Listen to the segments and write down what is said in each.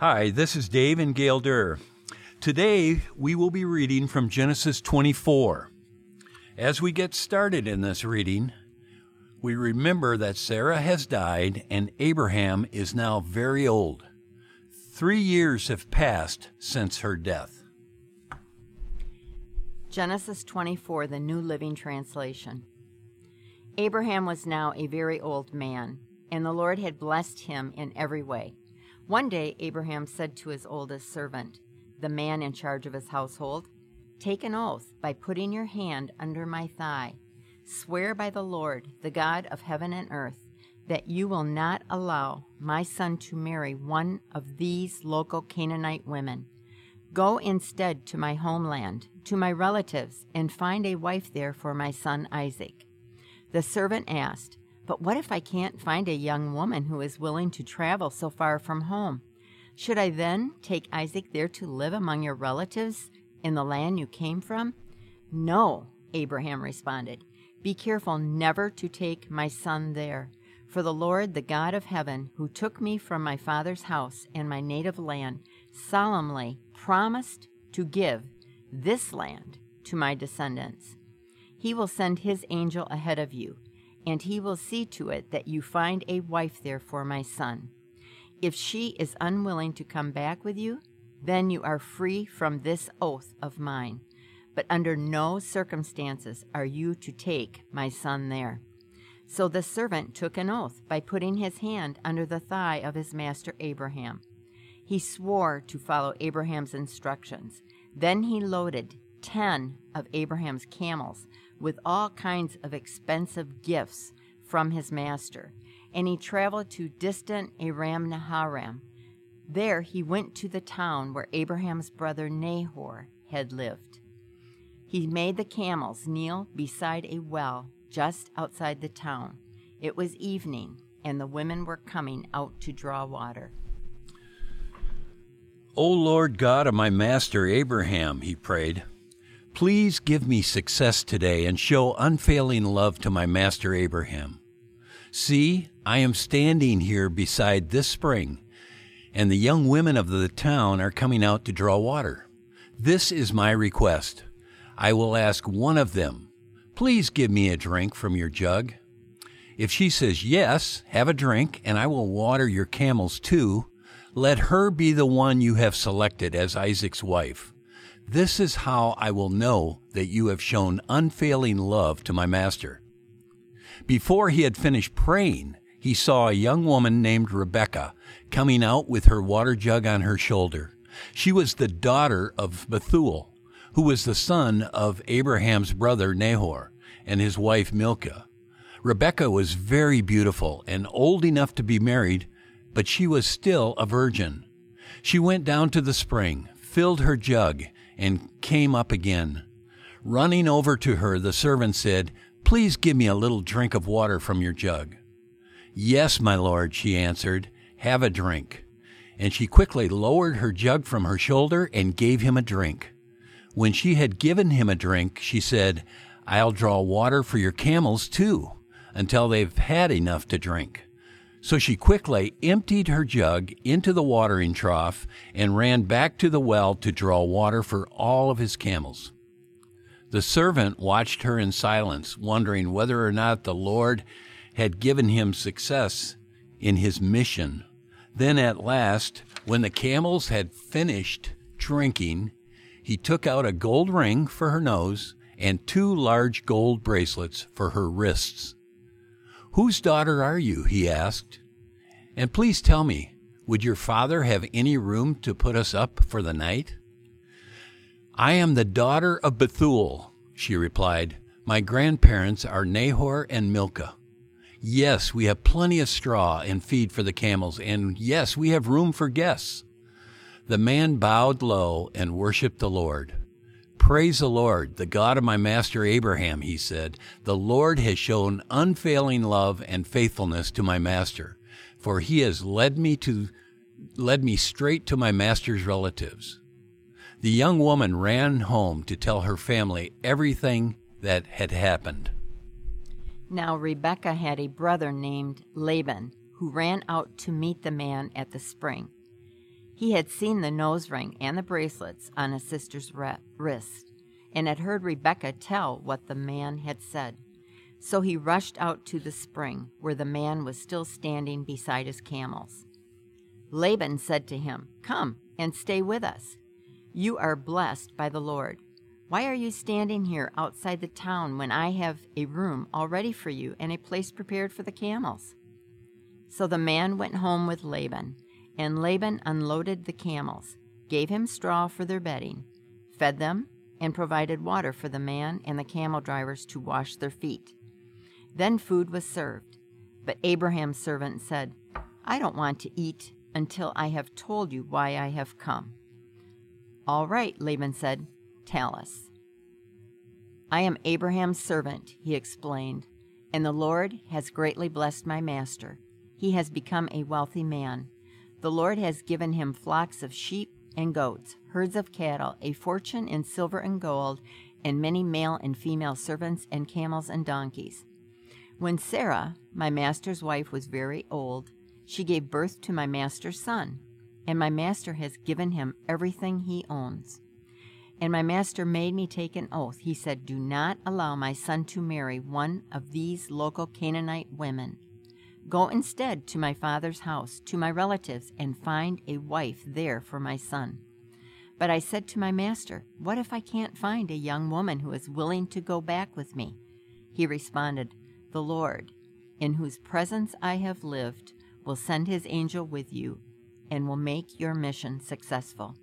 Hi, this is Dave and Gail Durr. Today we will be reading from Genesis 24. As we get started in this reading, we remember that Sarah has died and Abraham is now very old. Three years have passed since her death. Genesis 24, the New Living Translation. Abraham was now a very old man, and the Lord had blessed him in every way. One day, Abraham said to his oldest servant, the man in charge of his household, Take an oath by putting your hand under my thigh. Swear by the Lord, the God of heaven and earth, that you will not allow my son to marry one of these local Canaanite women. Go instead to my homeland, to my relatives, and find a wife there for my son Isaac. The servant asked, But what if I can't find a young woman who is willing to travel so far from home? Should I then take Isaac there to live among your relatives in the land you came from? No, Abraham responded. Be careful never to take my son there. For the Lord, the God of heaven, who took me from my father's house and my native land, solemnly promised to give this land to my descendants. He will send his angel ahead of you, and he will see to it that you find a wife there for my son. If she is unwilling to come back with you, then you are free from this oath of mine. But under no circumstances are you to take my son there. So the servant took an oath by putting his hand under the thigh of his master Abraham. He swore to follow Abraham's instructions. Then he loaded ten of Abraham's camels with all kinds of expensive gifts from his master, and he traveled to distant Aram Naharaim. There he went to the town where Abraham's brother Nahor had lived. He made the camels kneel beside a well just outside the town. It was evening, and the women were coming out to draw water. O Lord God of my master Abraham, he prayed, please give me success today and show unfailing love to my master Abraham. See, I am standing here beside this spring, and the young women of the town are coming out to draw water. This is my request. I will ask one of them, Please give me a drink from your jug. If she says yes, have a drink, and I will water your camels too. Let her be the one you have selected as Isaac's wife. This is how I will know that you have shown unfailing love to my master. Before he had finished praying, he saw a young woman named Rebecca coming out with her water jug on her shoulder. She was the daughter of Bethuel, who was the son of Abraham's brother Nahor and his wife Milcah. Rebecca was very beautiful and old enough to be married, but she was still a virgin. She went down to the spring, filled her jug, and came up again. Running over to her, the servant said, Please give me a little drink of water from your jug. Yes, my lord, she answered. Have a drink. And she quickly lowered her jug from her shoulder and gave him a drink. When she had given him a drink, she said, I'll draw water for your camels too, until they've had enough to drink. So she quickly emptied her jug into the watering trough and ran back to the well to draw water for all of his camels. The servant watched her in silence, wondering whether or not the Lord had given him success in his mission. Then at last, when the camels had finished drinking, he took out a gold ring for her nose and two large gold bracelets for her wrists. Whose daughter are you? he asked. And please tell me, would your father have any room to put us up for the night? I am the daughter of Bethuel, she replied. My grandparents are Nahor and Milcah. Yes, we have plenty of straw and feed for the camels, and yes, we have room for guests. The man bowed low and worshiped the Lord. Praise the Lord, the God of my master Abraham, he said. The Lord has shown unfailing love and faithfulness to my master, for he has led me to led me straight to my master's relatives. The young woman ran home to tell her family everything that had happened. Now Rebekah had a brother named Laban, who ran out to meet the man at the spring. He had seen the nose ring and the bracelets on his sister's wrist, and had heard Rebecca tell what the man had said. So he rushed out to the spring, where the man was still standing beside his camels. Laban said to him, Come and stay with us. You are blessed by the Lord. Why are you standing here outside the town when I have a room all ready for you and a place prepared for the camels? So the man went home with Laban, and Laban unloaded the camels, gave him straw for their bedding, fed them, and provided water for the man and the camel drivers to wash their feet. Then food was served. But Abraham's servant said, I don't want to eat until I have told you why I have come. All right, Laban said, tell us. I am Abraham's servant, he explained, and the Lord has greatly blessed my master. He has become a wealthy man. The Lord has given him flocks of sheep and goats, herds of cattle, a fortune in silver and gold, and many male and female servants, and camels and donkeys. When Sarah, my master's wife, was very old, she gave birth to my master's son, and my master has given him everything he owns. And my master made me take an oath. He said, Do not allow my son to marry one of these local Canaanite women. Go instead to my father's house, to my relatives, and find a wife there for my son. But I said to my master, What if I can't find a young woman who is willing to go back with me? He responded, The Lord, in whose presence I have lived, will send his angel with you and will make your mission successful.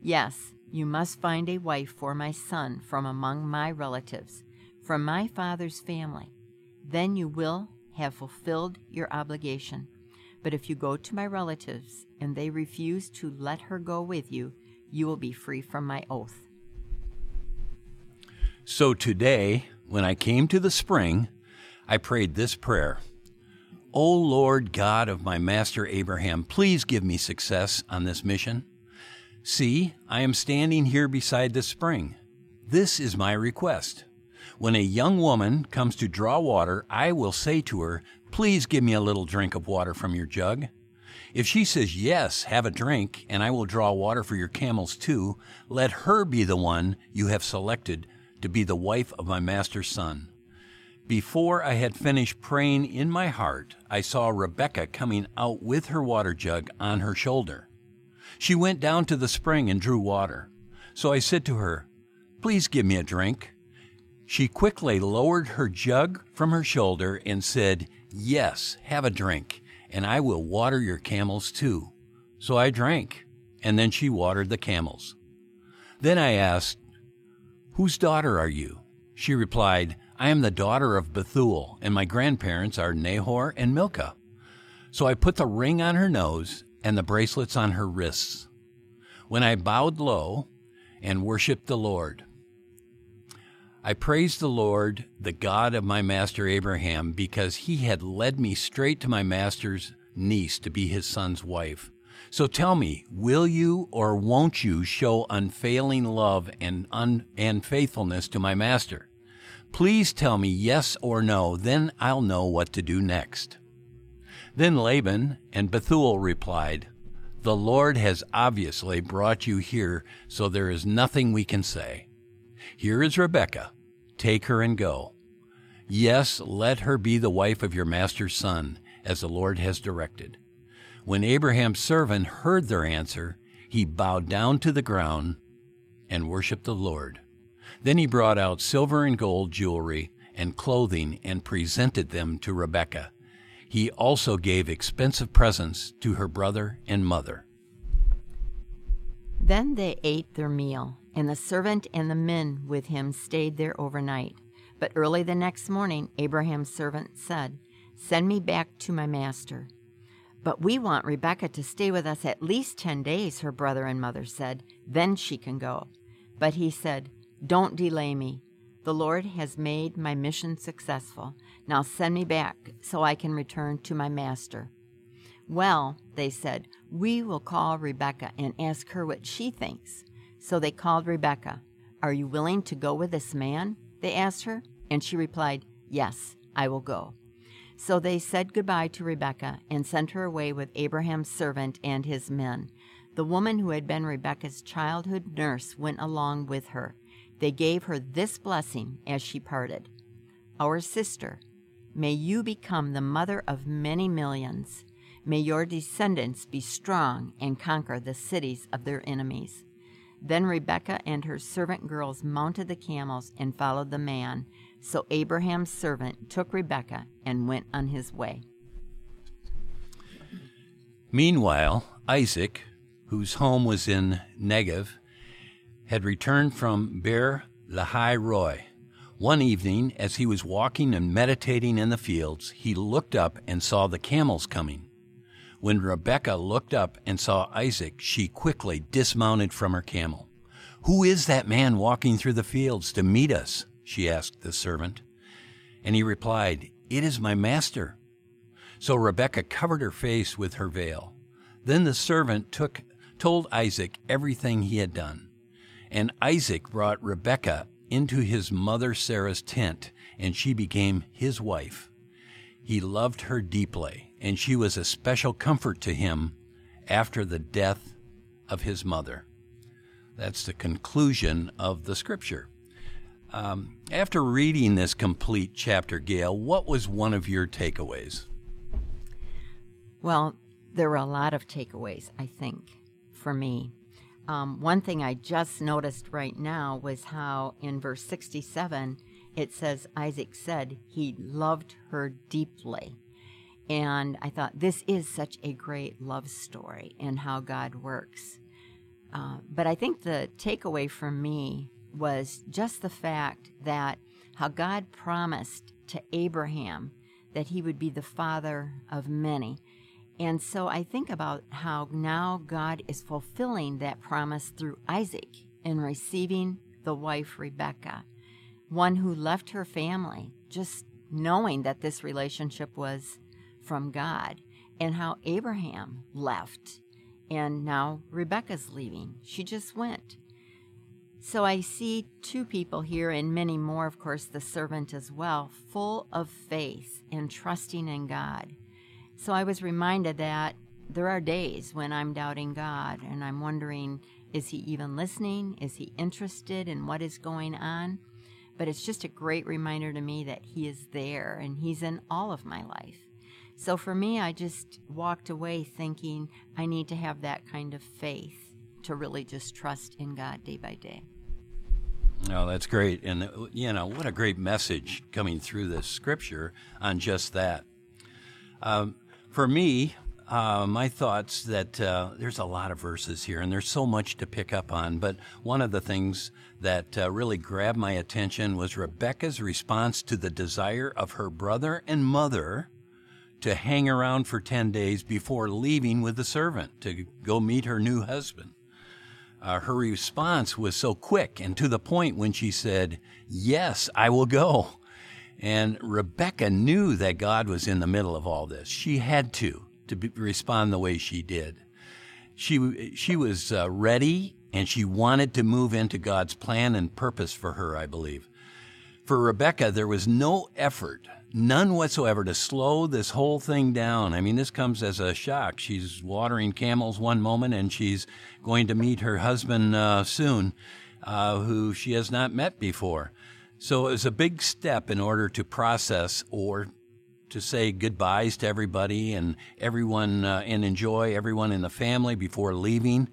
Yes, you must find a wife for my son from among my relatives, from my father's family. Then you will have fulfilled your obligation. But if you go to my relatives and they refuse to let her go with you, you will be free from my oath. So today, when I came to the spring, I prayed this prayer. O Lord God of my master Abraham, please give me success on this mission. See, I am standing here beside the spring. This is my request. When a young woman comes to draw water, I will say to her, Please give me a little drink of water from your jug. If she says, Yes, have a drink, and I will draw water for your camels too, let her be the one you have selected to be the wife of my master's son. Before I had finished praying in my heart, I saw Rebecca coming out with her water jug on her shoulder. She went down to the spring and drew water. So I said to her, Please give me a drink. She quickly lowered her jug from her shoulder and said, Yes, have a drink, and I will water your camels too. So I drank, and then she watered the camels. Then I asked, Whose daughter are you? She replied, I am the daughter of Bethuel, and my grandparents are Nahor and Milcah. So I put the ring on her nose and the bracelets on her wrists. When I bowed low and worshiped the Lord, I praised the Lord, the God of my master Abraham, because he had led me straight to my master's niece to be his son's wife. So tell me, will you or won't you show unfailing love and, un- and faithfulness to my master? Please tell me yes or no, then I'll know what to do next. Then Laban and Bethuel replied, The Lord has obviously brought you here, so there is nothing we can say. Here is Rebekah. Take her and go. Yes, let her be the wife of your master's son, as the Lord has directed. When Abraham's servant heard their answer, he bowed down to the ground and worshiped the Lord. Then he brought out silver and gold jewelry and clothing and presented them to Rebekah. He also gave expensive presents to her brother and mother. Then they ate their meal, and the servant and the men with him stayed there overnight. But early the next morning, Abraham's servant said, Send me back to my master. But we want Rebekah to stay with us at least ten days, her brother and mother said. Then she can go. But he said, don't delay me. The Lord has made my mission successful. Now send me back so I can return to my master. Well, they said, we will call Rebecca and ask her what she thinks. So they called Rebekah. Are you willing to go with this man? They asked her. And she replied, Yes, I will go. So they said goodbye to Rebekah and sent her away with Abraham's servant and his men. The woman who had been Rebekah's childhood nurse went along with her. They gave her this blessing as she parted Our sister, may you become the mother of many millions. May your descendants be strong and conquer the cities of their enemies. Then Rebekah and her servant girls mounted the camels and followed the man. So Abraham's servant took Rebekah and went on his way. Meanwhile, Isaac, whose home was in Negev, had returned from Beer Lahai Roi. One evening, as he was walking and meditating in the fields, he looked up and saw the camels coming. When Rebekah looked up and saw Isaac, she quickly dismounted from her camel. Who is that man walking through the fields to meet us? she asked the servant. And he replied, It is my master. So Rebekah covered her face with her veil. Then the servant took, told Isaac everything he had done. And Isaac brought Rebekah into his mother Sarah's tent, and she became his wife. He loved her deeply, and she was a special comfort to him after the death of his mother. That's the conclusion of the scripture. Um, after reading this complete chapter, Gail, what was one of your takeaways? Well, there were a lot of takeaways, I think, for me. Um, one thing I just noticed right now was how in verse 67 it says Isaac said he loved her deeply. And I thought this is such a great love story and how God works. Uh, but I think the takeaway for me was just the fact that how God promised to Abraham that he would be the father of many. And so I think about how now God is fulfilling that promise through Isaac in receiving the wife Rebecca one who left her family, just knowing that this relationship was from God, and how Abraham left, and now Rebecca's leaving. She just went. So I see two people here, and many more, of course, the servant as well, full of faith and trusting in God. So I was reminded that there are days when I'm doubting God and I'm wondering, is He even listening? Is He interested in what is going on? but it's just a great reminder to me that He is there and He's in all of my life. So for me, I just walked away thinking I need to have that kind of faith to really just trust in God day by day. Oh, that's great. And, you know, what a great message coming through this scripture on just that. Um, for me, uh, my thoughts that uh, there's a lot of verses here and there's so much to pick up on. But one of the things that uh, really grabbed my attention was Rebecca's response to the desire of her brother and mother to hang around for 10 days before leaving with the servant to go meet her new husband. Uh, her response was so quick and to the point when she said, Yes, I will go. And Rebecca knew that God was in the middle of all this. She had to to be, respond the way she did. She she was uh, ready and she wanted to move into God's plan and purpose for her, I believe. For Rebecca, there was no effort, none whatsoever, to slow this whole thing down. I mean, this comes as a shock. She's watering camels one moment, and she's going to meet her husband uh, soon, uh, who she has not met before. So it was a big step in order to process or to say goodbyes to everybody and everyone uh, and enjoy everyone in the family before leaving.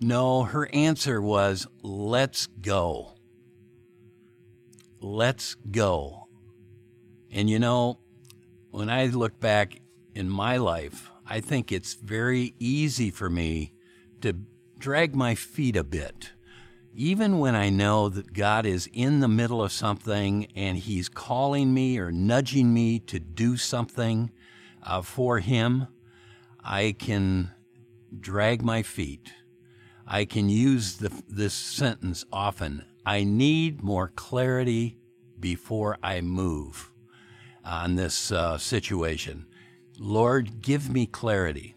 No, her answer was, let's go. Let's go. And you know, when I look back in my life, I think it's very easy for me to drag my feet a bit even when I know that God is in the middle of something and He's calling me or nudging me to do something uh, for Him, I can drag my feet. I can use the, this sentence often. I need more clarity before I move on this uh, situation. Lord, give me clarity.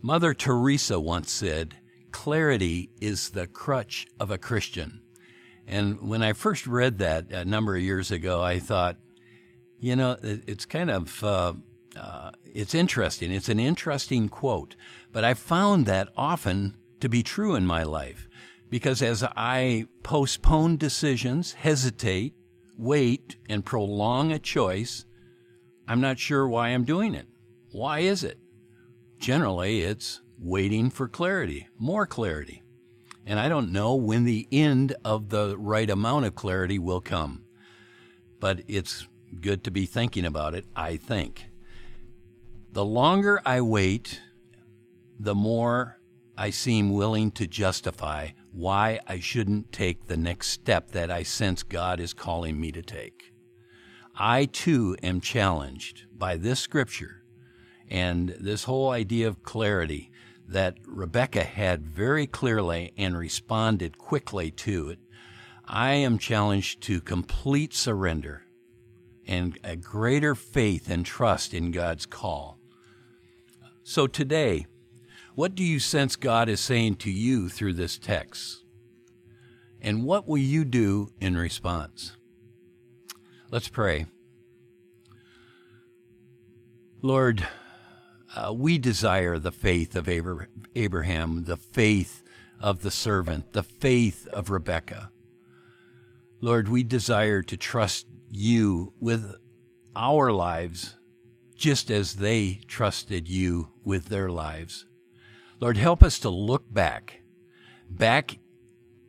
Mother Teresa once said, clarity is the crutch of a Christian. And when I first read that a number of years ago, I thought, you know, it's kind of uh, uh, it's interesting. It's an interesting quote, but I found that often to be true in my life because as I postpone decisions, hesitate, wait, and prolong a choice, I'm not sure why I'm doing it. Why is it? Generally, it's waiting for clarity, more clarity. And I don't know when the end of the right amount of clarity will come. But it's good to be thinking about it, I think. The longer I wait, the more I seem willing to justify why I shouldn't take the next step that I sense God is calling me to take. I too am challenged by this scripture and this whole idea of clarity that Rebecca had very clearly and responded quickly to it. I am challenged to complete surrender and a greater faith and trust in God's call. So today, what do you sense God is saying to you through this text? And what will you do in response? Let's pray. Lord, uh, we desire the faith of Abraham, the faith of the servant, the faith of Rebekah. Lord, we desire to trust you with our lives just as they trusted you with their lives. Lord, help us to look back, back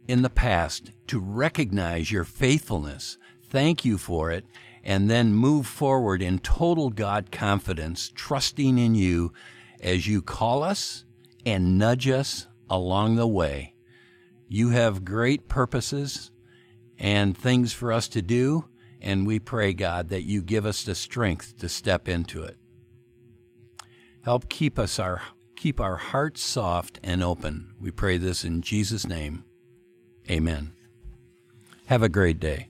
in the past, to recognize your faithfulness, thank you for it, and then move forward in total God confidence, trusting in you as you call us and nudge us along the way. You have great purposes and things for us to do, and we pray, God, that you give us the strength to step into it. Help keep us our keep our hearts soft and open. We pray this in Jesus' name. Amen. Have a great day.